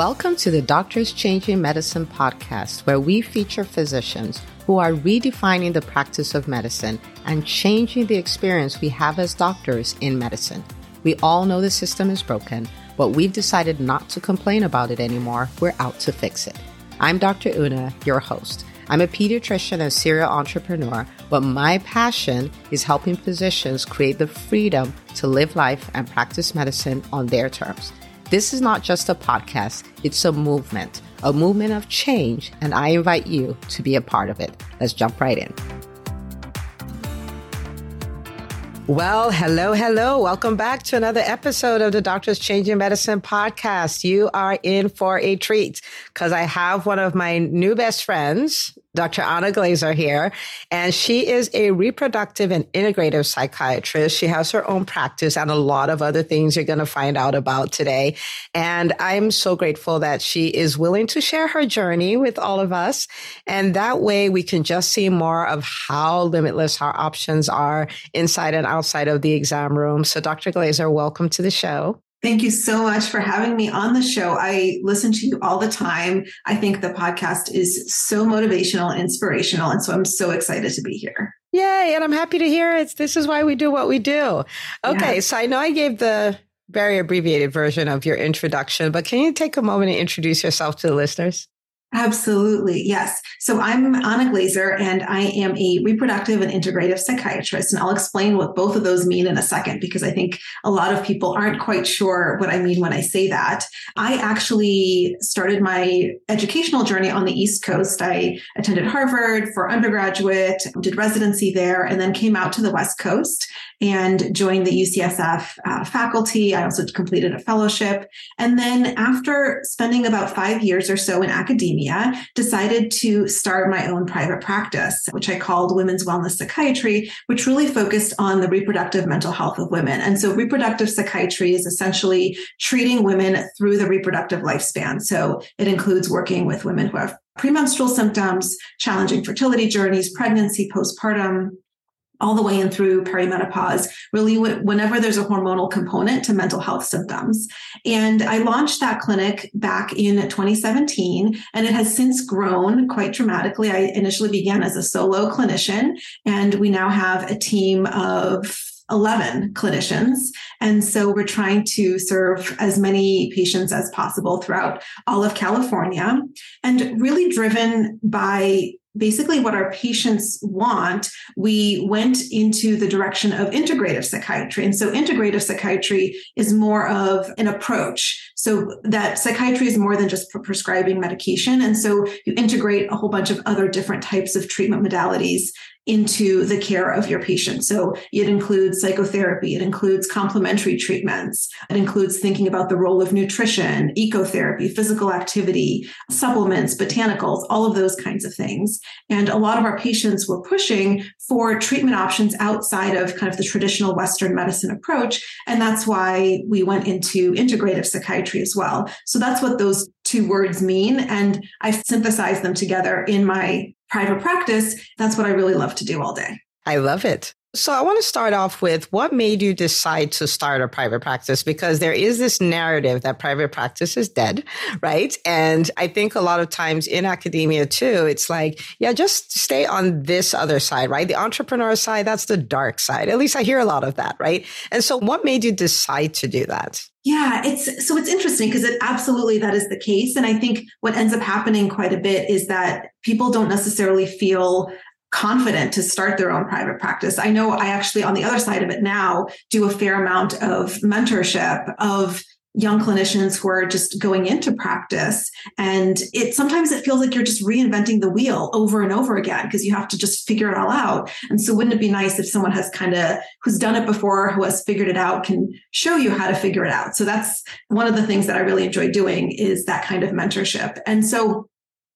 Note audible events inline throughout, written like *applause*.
Welcome to the Doctors Changing Medicine podcast, where we feature physicians who are redefining the practice of medicine and changing the experience we have as doctors in medicine. We all know the system is broken, but we've decided not to complain about it anymore. We're out to fix it. I'm Dr. Una, your host. I'm a pediatrician and serial entrepreneur, but my passion is helping physicians create the freedom to live life and practice medicine on their terms. This is not just a podcast, it's a movement, a movement of change, and I invite you to be a part of it. Let's jump right in. Well, hello, hello. Welcome back to another episode of the Doctors Changing Medicine podcast. You are in for a treat because I have one of my new best friends, Dr. Anna Glezer here, and she is a reproductive and integrative psychiatrist. She has her own practice and a lot of other things you're going to find out about today. And I'm so grateful that she is willing to share her journey with all of us. And that way we can just see more of how limitless our options are inside and outside of the exam room. So Dr. Glezer, welcome to the show. Thank you so much for having me on the show. I listen to you all the time. I think the podcast is so motivational and inspirational. And so I'm so excited to be here. Yay. And I'm happy to hear it. This is why we do what we do. Okay. Yeah. So I know I gave the very abbreviated version of your introduction, but can you take a moment and introduce yourself to the listeners? Absolutely. Yes. So I'm Anna Glezer and I am a reproductive and integrative psychiatrist. And I'll explain what both of those mean in a second because I think a lot of people aren't quite sure what I mean when I say that. I actually started my educational journey on the East Coast. I attended Harvard for undergraduate, did residency there, and then came out to the West Coast and joined the UCSF uh, faculty. I also completed a fellowship. And then after spending about five years or so in academia, decided to start my own private practice, which I called Women's Wellness Psychiatry, which really focused on the reproductive mental health of women. And so reproductive psychiatry is essentially treating women through the reproductive lifespan. So it includes working with women who have premenstrual symptoms, challenging fertility journeys, pregnancy, postpartum, all the way in through perimenopause, really whenever there's a hormonal component to mental health symptoms. And I launched that clinic back in 2017, and it has since grown quite dramatically. I initially began as a solo clinician, and we now have a team of 11 clinicians. And so we're trying to serve as many patients as possible throughout all of California and really driven by basically what our patients want, we went into the direction of integrative psychiatry. And so integrative psychiatry is more of an approach. So that psychiatry is more than just prescribing medication. And so you integrate a whole bunch of other different types of treatment modalities into the care of your patient. So it includes psychotherapy, it includes complementary treatments, it includes thinking about the role of nutrition, ecotherapy, physical activity, supplements, botanicals, all of those kinds of things. And a lot of our patients were pushing for treatment options outside of kind of the traditional Western medicine approach. And that's why we went into integrative psychiatry as well. So that's what those two words mean. And I've synthesized them together in my private practice, that's what I really love to do all day. I love it. So I want to start off with what made you decide to start a private practice? Because there is this narrative that private practice is dead, right? And I think a lot of times in academia too, it's like, yeah, just stay on this other side, right? The entrepreneur side, that's the dark side. At least I hear a lot of that, right? And so what made you decide to do that? Yeah, it's so it's interesting because it absolutely that is the case. And I think what ends up happening quite a bit is that people don't necessarily feel confident to start their own private practice. I know I actually, on the other side of it now, do a fair amount of mentorship of young clinicians who are just going into practice. And it sometimes it feels like you're just reinventing the wheel over and over again because you have to just figure it all out. And so wouldn't it be nice if someone has kind of who's done it before who has figured it out can show you how to figure it out? So that's one of the things that i really enjoy doing is that kind of mentorship. And so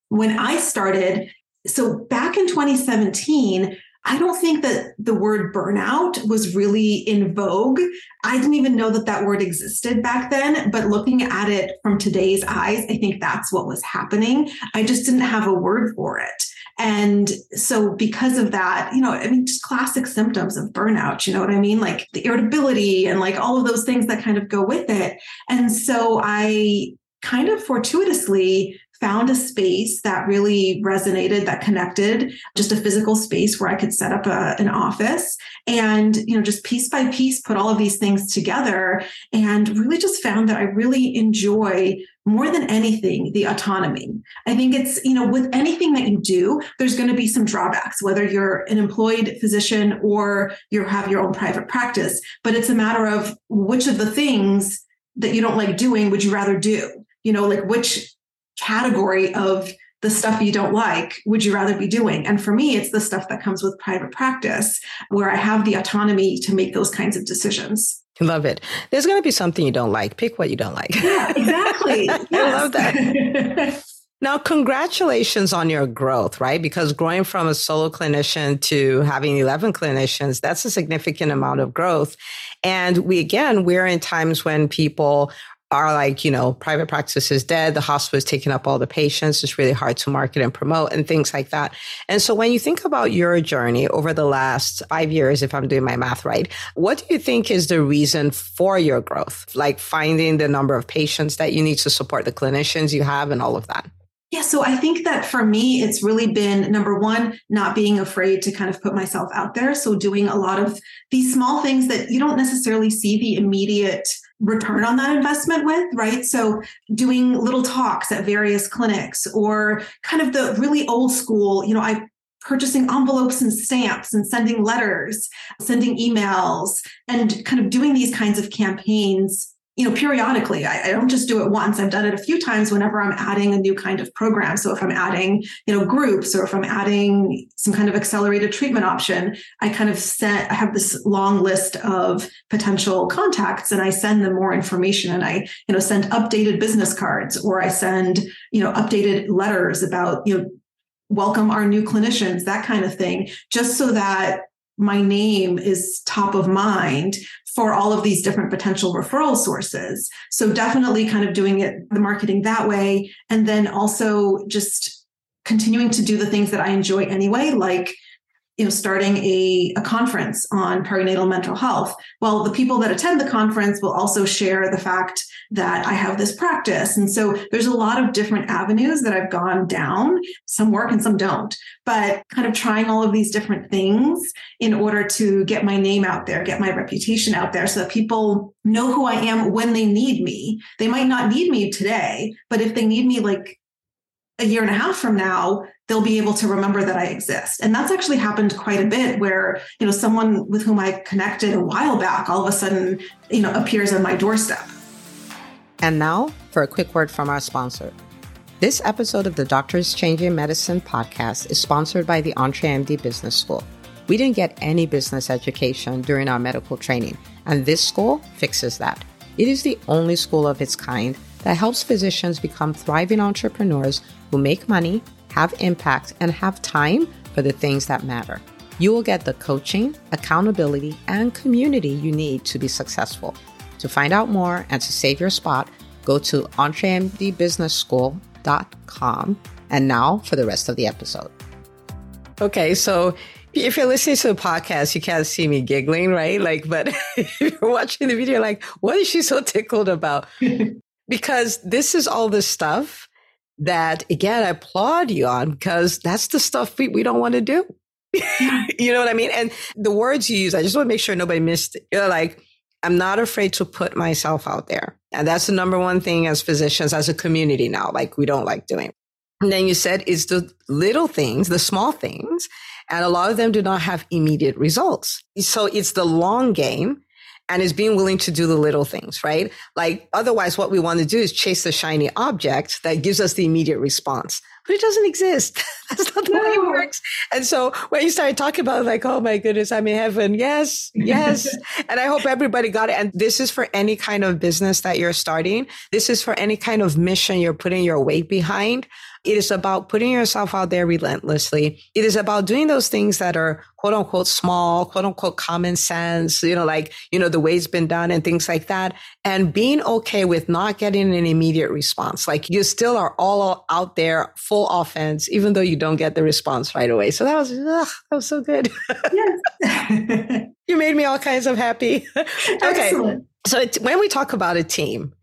when i started so back in 2017 I don't think that the word burnout was really in vogue. I didn't even know that that word existed back then, but looking at it from today's eyes, I think that's what was happening. I just didn't have a word for it. And so because of that, you know, I mean, just classic symptoms of burnout, you know what I mean? Like the irritability and like all of those things that kind of go with it. And so I kind of fortuitously found a space that really resonated that connected just a physical space where i could set up a, an office and you know just piece by piece put all of these things together and really just found that i really enjoy more than anything the autonomy. I think it's you know with anything that you do there's going to be some drawbacks whether you're an employed physician or you have your own private practice but it's a matter of which of the things that you don't like doing would you rather do? You know like which category of the stuff you don't like would you rather be doing? And for me, it's the stuff that comes with private practice where I have the autonomy to make those kinds of decisions. Love it. There's going to be something you don't like. Pick what you don't like. Yeah, exactly. *laughs* I love that. *laughs* Now, congratulations on your growth, right? Because growing from a solo clinician to having 11 clinicians, that's a significant amount of growth. And we, again, we're in times when people are like, you know, private practice is dead. The hospital is taking up all the patients. It's really hard to market and promote and things like that. And so when you think about your journey over the last five years, if I'm doing my math right, what do you think is the reason for your growth? Like finding the number of patients that you need to support the clinicians you have and all of that? Yeah, so I think that for me, it's really been number one, not being afraid to kind of put myself out there. So doing a lot of these small things that you don't necessarily see the immediate return on that investment with, right? So doing little talks at various clinics or kind of the really old school, you know, I purchasing envelopes and stamps and sending letters, sending emails, and kind of doing these kinds of campaigns you know, periodically. I, I, don't just do it once. I've done it a few times whenever I'm adding a new kind of program. So if I'm adding, you know, groups or if I'm adding some kind of accelerated treatment option, I kind of send, I have this long list of potential contacts and I send them more information and I, you know, send updated business cards or I send, you know, updated letters about, you know, welcome our new clinicians, that kind of thing, just so that my name is top of mind for all of these different potential referral sources. So definitely kind of doing it, the marketing that way. And then also just continuing to do the things that I enjoy anyway, like you know starting a, a conference on perinatal mental health. Well the people that attend the conference will also share the fact that i have this practice. And so there's a lot of different avenues that i've gone down. Some work and some don't. But kind of trying all of these different things in order to get my name out there get my reputation out there so that people know who i am when they need me. They might not need me today but if they need me like a year and a half from now they'll be able to remember that I exist. And that's actually happened quite a bit where, you know, someone with whom I connected a while back all of a sudden, you know, appears on my doorstep. And now for a quick word from our sponsor. This episode of the Doctors Changing Medicine podcast is sponsored by the EntreMD Business School. We didn't get any business education during our medical training, and this school fixes that. It is the only school of its kind that helps physicians become thriving entrepreneurs who make money have impact, and have time for the things that matter. You will get the coaching, accountability, and community you need to be successful. To find out more and to save your spot, go to entremdbusinessschool.com. And now for the rest of the episode. Okay, so if you're listening to the podcast, you can't see me giggling, right? Like, but *laughs* if you're watching the video, like, what is she so tickled about? *laughs* because this is all this stuff that again, I applaud you on because that's the stuff we, we don't want to do. *laughs* you know what I mean? And the words you use, I just want to make sure nobody missed it. You're like, I'm not afraid to put myself out there. And that's the number one thing as physicians, as a community now, like we don't like doing. And then you said it's the little things, the small things, and a lot of them do not have immediate results. So it's the long game and is being willing to do the little things, right? Like otherwise what we want to do is chase the shiny object that gives us the immediate response. But it doesn't exist. *laughs* That's not the no. way it works. And so when you started talking about it, like, oh my goodness, I'm in heaven. Yes, yes. *laughs* and I hope everybody got it. And this is for any kind of business that you're starting. This is for any kind of mission you're putting your weight behind. It is about putting yourself out there relentlessly. It is about doing those things that are quote unquote small, quote unquote common sense, you know, like, you know, the way it's been done and things like that. And being okay with not getting an immediate response. Like you still are all out there full offense, even though you don't get the response right away. So that was, ugh, that was so good. Yes. *laughs* you made me all kinds of happy. *laughs* okay. Excellent. So when we talk about a team,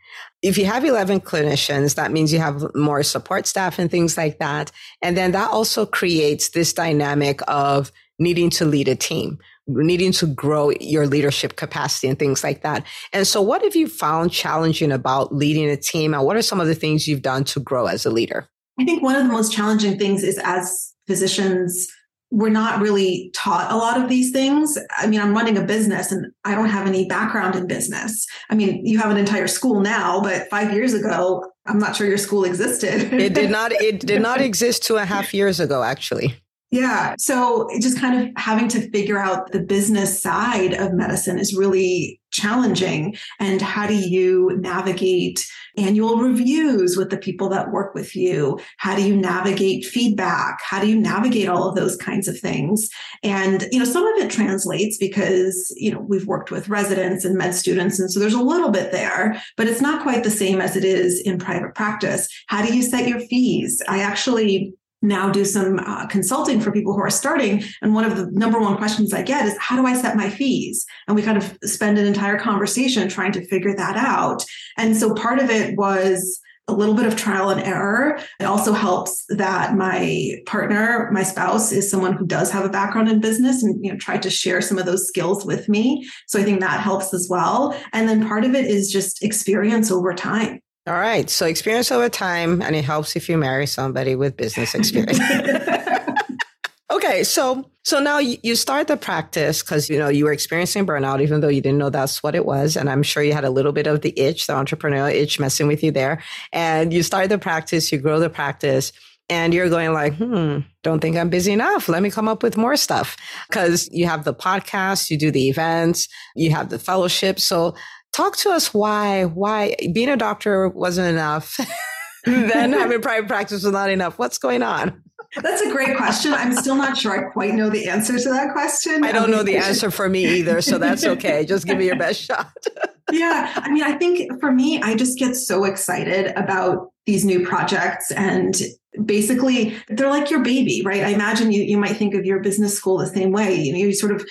if you have 11 clinicians, that means you have more support staff and things like that. And then that also creates this dynamic of needing to lead a team, needing to grow your leadership capacity and things like that. And so what have you found challenging about leading a team? And what are some of the things you've done to grow as a leader? I think one of the most challenging things is as physicians, we're not really taught a lot of these things. I mean, I'm running a business and I don't have any background in business. I mean, you have an entire school now, but five years ago, I'm not sure your school existed. it did not. It did not *laughs* exist two and a half years ago, actually. Yeah. So just kind of having to figure out the business side of medicine is really challenging. And how do you navigate annual reviews with the people that work with you? How do you navigate feedback? How do you navigate all of those kinds of things? And, you know, some of it translates because, you know, we've worked with residents and med students. And so there's a little bit there, but it's not quite the same as it is in private practice. How do you set your fees? I actually now do some uh, consulting for people who are starting. And one of the number one questions I get is, how do I set my fees? And we kind of spend an entire conversation trying to figure that out. And so part of it was a little bit of trial and error. It also helps that my partner, my spouse, is someone who does have a background in business and you know tried to share some of those skills with me. So I think that helps as well. And then part of it is just experience over time. All right. So experience over time, and it helps if you marry somebody with business experience. *laughs* *laughs* okay. So, so now you start the practice because, you know, you were experiencing burnout, even though you didn't know that's what it was. And I'm sure you had a little bit of the itch, the entrepreneurial itch messing with you there. And you start the practice, you grow the practice and you're going like, hmm, don't think I'm busy enough. Let me come up with more stuff because you have the podcast, you do the events, you have the fellowship. So talk to us why why being a doctor wasn't enough *laughs* then *laughs* having private practice was not enough. What's going on? That's a great question. I'm still not sure i quite know the answer to that question. I don't know um, the answer for me either so that's *laughs* okay. Just give me your best shot. Yeah i mean i think for me i just get so excited about these new projects and basically they're like your baby right? I imagine you you might think of your business school the same way. You know you sort of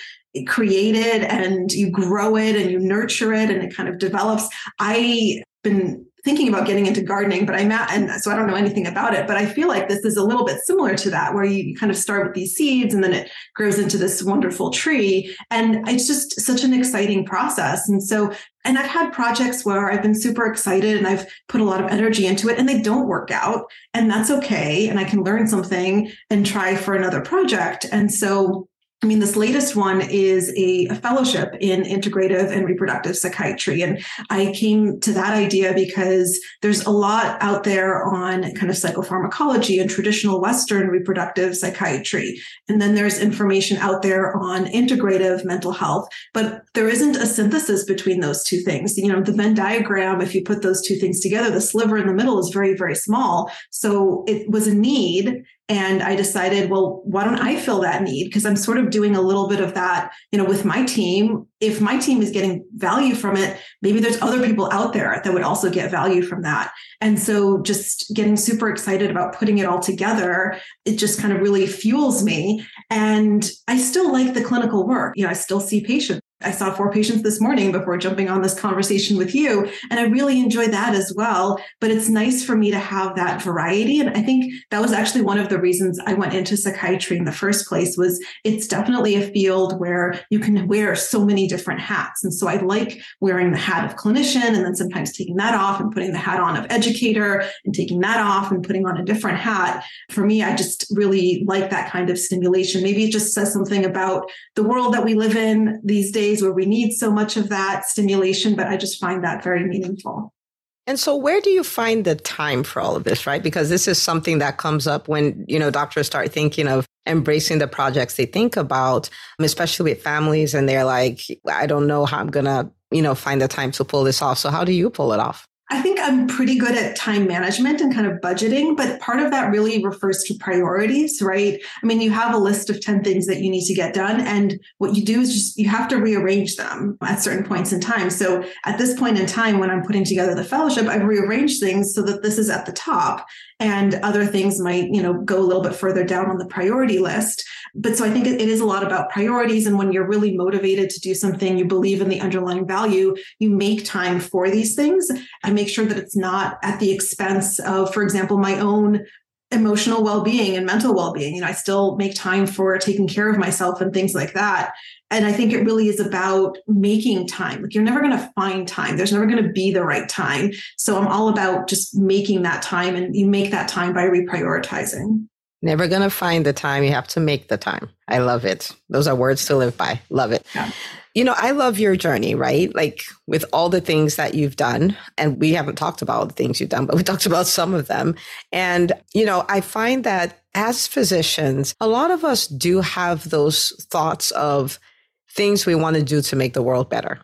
create it and you grow it and you nurture it and it kind of develops i've been thinking about getting into gardening but i'm at and so i don't know anything about it but i feel like this is a little bit similar to that where you kind of start with these seeds and then it grows into this wonderful tree and it's just such an exciting process and so and I've had projects where I've been super excited and I've put a lot of energy into it and they don't work out. And that's okay. And I can learn something and try for another project. And so I mean, this latest one is a, a, fellowship in integrative and reproductive psychiatry. And I came to that idea because there's a lot out there on kind of psychopharmacology and traditional Western reproductive psychiatry. And then there's information out there on integrative mental health, but there isn't a synthesis between those two things. You know, the Venn diagram, if you put those two things together, the sliver in the middle is very, very small. So it was a need and I decided, well, why don't I fill that need? Because I'm sort of doing a little bit of that, you know, with my team. If my team is getting value from it, maybe there's other people out there that would also get value from that. And so just getting super excited about putting it all together, it just kind of really fuels me. And I still like the clinical work. You know, I still see patients. I saw four patients this morning before jumping on this conversation with you. And I really enjoy that as well. But it's nice for me to have that variety. And I think that was actually one of the reasons I went into psychiatry in the first place was it's definitely a field where you can wear so many different hats. And so I like wearing the hat of clinician and then sometimes taking that off and putting the hat on of educator and taking that off and putting on a different hat. For me, I just really like that kind of stimulation. Maybe it just says something about the world that we live in these days days where we need so much of that stimulation, but I just find that very meaningful. And so where do you find the time for all of this, right? Because this is something that comes up when, you know, doctors start thinking of embracing the projects they think about, especially with families and they're like, I don't know how I'm going to, you know, find the time to pull this off. So how do you pull it off? I think I'm pretty good at time management and kind of budgeting, but part of that really refers to priorities, right? I mean, you have a list of 10 things that you need to get done. And what you do is just you have to rearrange them at certain points in time. So at this point in time, when I'm putting together the fellowship, I've rearranged things so that this is at the top and other things might, you know, go a little bit further down on the priority list. But so I think it is a lot about priorities. And when you're really motivated to do something, you believe in the underlying value, you make time for these things. I make sure that it's not at the expense of, for example, my own emotional well-being and mental well-being. You know i still make time for taking care of myself and things like that. And i think it really is about making time. Like you're never going to find time. There's never going to be the right time. So i'm all about just making that time and you make that time by reprioritizing. Never going to find the time. You have to make the time. I love it. Those are words to live by. Love it. Yeah. You know, I love your journey, right? Like with all the things that you've done, and we haven't talked about all the things you've done, but we *laughs* talked about some of them. And, you know, I find that as physicians, a lot of us do have those thoughts of things we want to do to make the world better.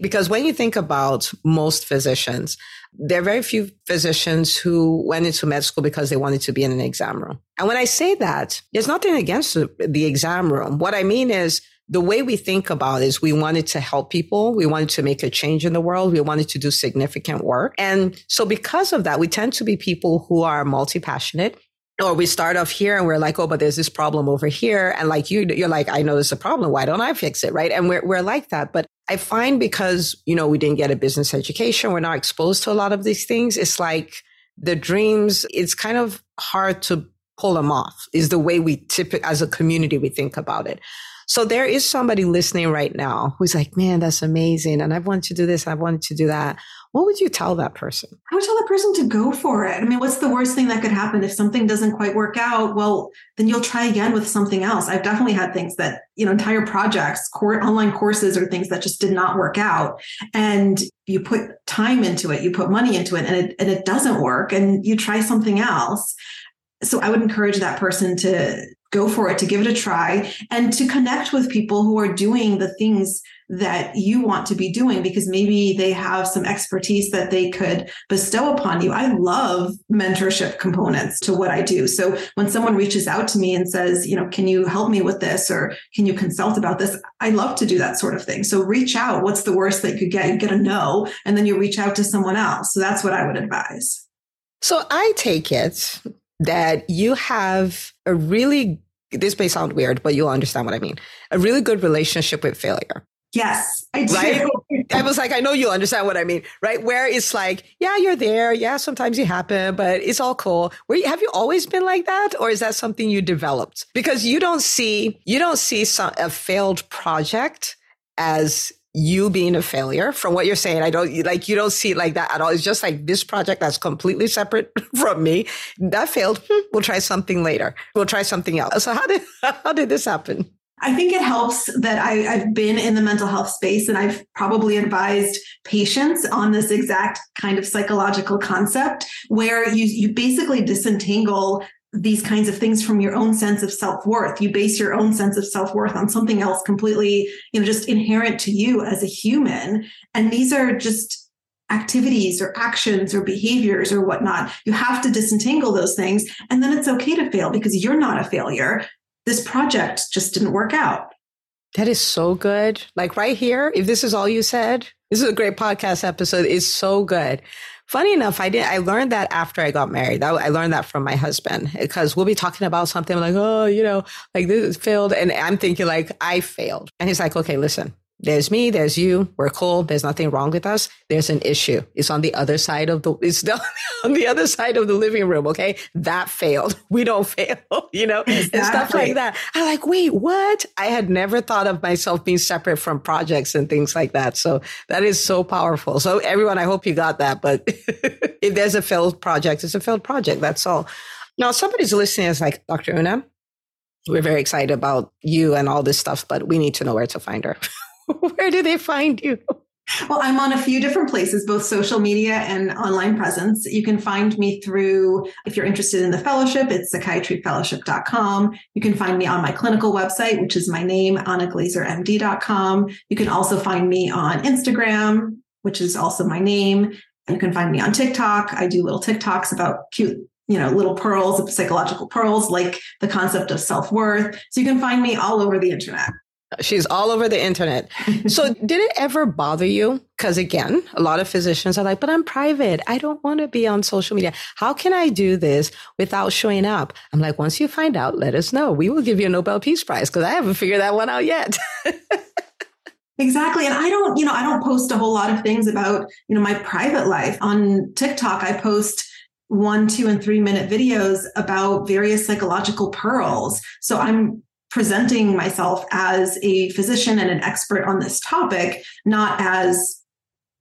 Because when you think about most physicians, there are very few physicians who went into med school because they wanted to be in an exam room. And when I say that, there's nothing against the exam room. What I mean is the way we think about is we wanted to help people. We wanted to make a change in the world. We wanted to do significant work. And so because of that, we tend to be people who are multi-passionate or we start off here and we're like, oh, but there's this problem over here. And like you, you're like, I know there's a problem. Why don't I fix it? Right. And we're, we're like that. But I find because, you know, we didn't get a business education, we're not exposed to a lot of these things. It's like the dreams, it's kind of hard to pull them off is the way we tip it as a community, we think about it. So there is somebody listening right now who's like, man, that's amazing. And I want to do this. I want to do that. What would you tell that person? I would tell that person to go for it. I mean, what's the worst thing that could happen if something doesn't quite work out? Well, then you'll try again with something else. I've definitely had things that, you know, entire projects, core, online courses or things that just did not work out. And you put time into it, you put money into it and it, and it doesn't work and you try something else. So I would encourage that person to go for it, to give it a try, and to connect with people who are doing the things that you want to be doing because maybe they have some expertise that they could bestow upon you. I love mentorship components to what I do. So when someone reaches out to me and says, you know, can you help me with this or can you consult about this? I love to do that sort of thing. So reach out. What's the worst that you get? You get a no, and then you reach out to someone else. So that's what I would advise. So I take it that you have a really, this may sound weird, but you'll understand what I mean, a really good relationship with failure. Yes, I do. Right? *laughs* I was like, I know you understand what I mean, right? Where it's like, yeah, you're there. Yeah, sometimes you happen, but it's all cool. Where have you always been like that, or is that something you developed? Because you don't see you don't see some, a failed project as you being a failure from what you're saying. I don't like you don't see it like that at all. It's just like this project that's completely separate *laughs* from me. That failed. Hmm, we'll try something later. We'll try something else. So how did *laughs* how did this happen? I think it helps that I, have been in the mental health space and I've probably advised patients on this exact kind of psychological concept where you you basically disentangle these kinds of things from your own sense of self-worth. You base your own sense of self-worth on something else completely you know just inherent to you as a human. And these are just activities or actions or behaviors or whatnot. You have to disentangle those things and then it's okay to fail because you're not a failure. This project just didn't work out. That is so good. Like right here if this is all you said this is a great podcast episode. It's so good Funny enough, I did. I learned that after I got married. I learned that from my husband because we'll be talking about something like, oh, you know, like this failed, and I'm thinking like I failed, and he's like, okay, listen, there's me, there's you, we're cool, there's nothing wrong with us. There's an issue. It's on the other side of the it's *laughs* on the other side of the living room, okay? That failed. *laughs* We don't fail, *laughs* you know, exactly. and stuff like that. I'm like, wait, what? I had never thought of myself being separate from projects and things like that. So that is so powerful. So everyone, I hope you got that. But if there's a failed project, it's a failed project. That's all. Now somebody's listening is like, Dr. Una, we're very excited about you and all this stuff, but we need to know where to find her. *laughs* Where do they find you? Well, I'm on a few different places, both social media and online presence. You can find me through, if you're interested in the fellowship, it's psychiatryfellowship.com. You can find me on my clinical website, which is my name, annaglezermd.com. You can also find me on Instagram, which is also my name. You can find me on TikTok. I do little TikToks about cute you know little pearls psychological pearls like the concept of self-worth so you can find me all over the internet She's all over the internet. so, *laughs* did it ever bother you? Because again, a lot of physicians are like, but I'm private. I don't want to be on social media. How can I do this without showing up? I'm like, once you find out, let us know. We will give you a Nobel Peace Prize because I haven't figured that one out yet. *laughs* Exactly. And I don't, you know, I don't post a whole lot of things about, you know, my private life. On TikTok, I post one, two, and three minute videos about various psychological pearls. So I'm presenting myself as a physician and an expert on this topic, not as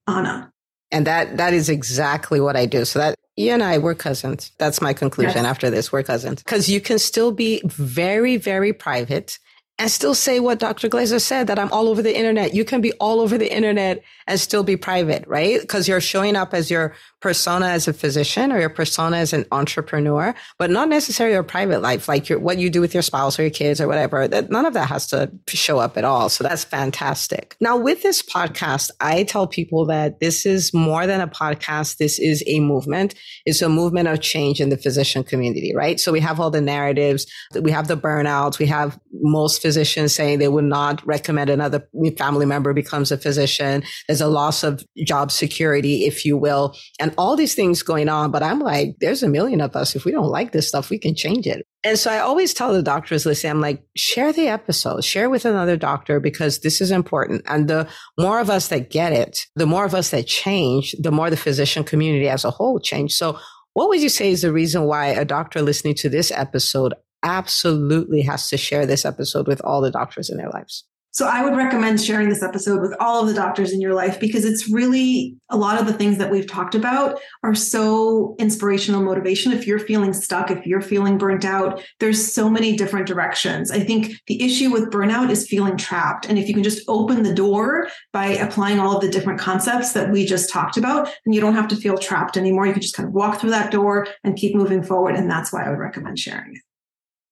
Anna. And that that is exactly what I do. So that you and I, we're cousins. That's my conclusion yes. after this. We're cousins. Because you can still be very, very private and still say what Dr. Glezer said that I'm all over the internet. You can be all over the internet and still be private, right? Because you're showing up as your persona as a physician or your persona as an entrepreneur, but not necessarily your private life, like your, what you do with your spouse or your kids or whatever. That none of that has to show up at all. So that's fantastic. Now with this podcast, I tell people that this is more than a podcast. This is a movement. It's a movement of change in the physician community, right? So we have all the narratives. We have the burnouts. We have most physicians saying they would not recommend another family member becomes a physician. There's a loss of job security, if you will. And and all these things going on. But I'm like, there's a million of us. If we don't like this stuff, we can change it. And so I always tell the doctors, listen, I'm like, share the episode, share with another doctor because this is important. And the more of us that get it, the more of us that change, the more the physician community as a whole change. So what would you say is the reason why a doctor listening to this episode absolutely has to share this episode with all the doctors in their lives? So I would recommend sharing this episode with all of the doctors in your life because it's really a lot of the things that we've talked about are so inspirational motivation. If you're feeling stuck, if you're feeling burnt out, there's so many different directions. I think the issue with burnout is feeling trapped. And if you can just open the door by applying all of the different concepts that we just talked about, then you don't have to feel trapped anymore. You can just kind of walk through that door and keep moving forward. And that's why I would recommend sharing it.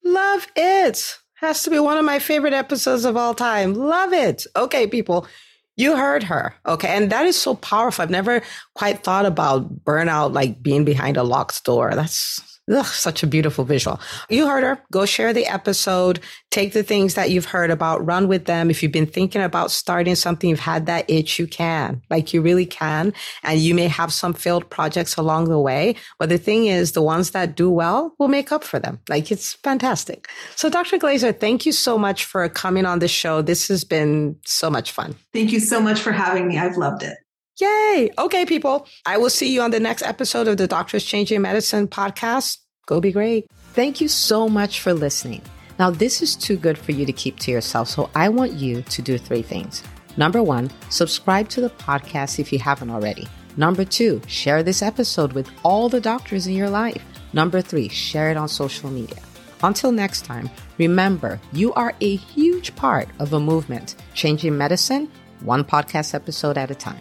Love it. Has to be one of my favorite episodes of all time. Love it. Okay, people, you heard her. Okay. And that is so powerful. I've never quite thought about burnout like being behind a locked door. That's Ugh, such a beautiful visual. You heard her. Go share the episode. Take the things that you've heard about, run with them. If you've been thinking about starting something, you've had that itch, you can. Like you really can. And you may have some failed projects along the way. But the thing is, the ones that do well will make up for them. Like it's fantastic. So, Dr. Glezer, thank you so much for coming on the show. This has been so much fun. Thank you so much for having me. I've loved it. Yay. Okay, people. I will see you on the next episode of the Doctors Changing Medicine podcast. Go be great. Thank you so much for listening. Now, this is too good for you to keep to yourself, so I want you to do three things. Number one, subscribe to the podcast if you haven't already. Number two, share this episode with all the doctors in your life. Number three, share it on social media. Until next time, remember you are a huge part of a movement changing medicine one podcast episode at a time.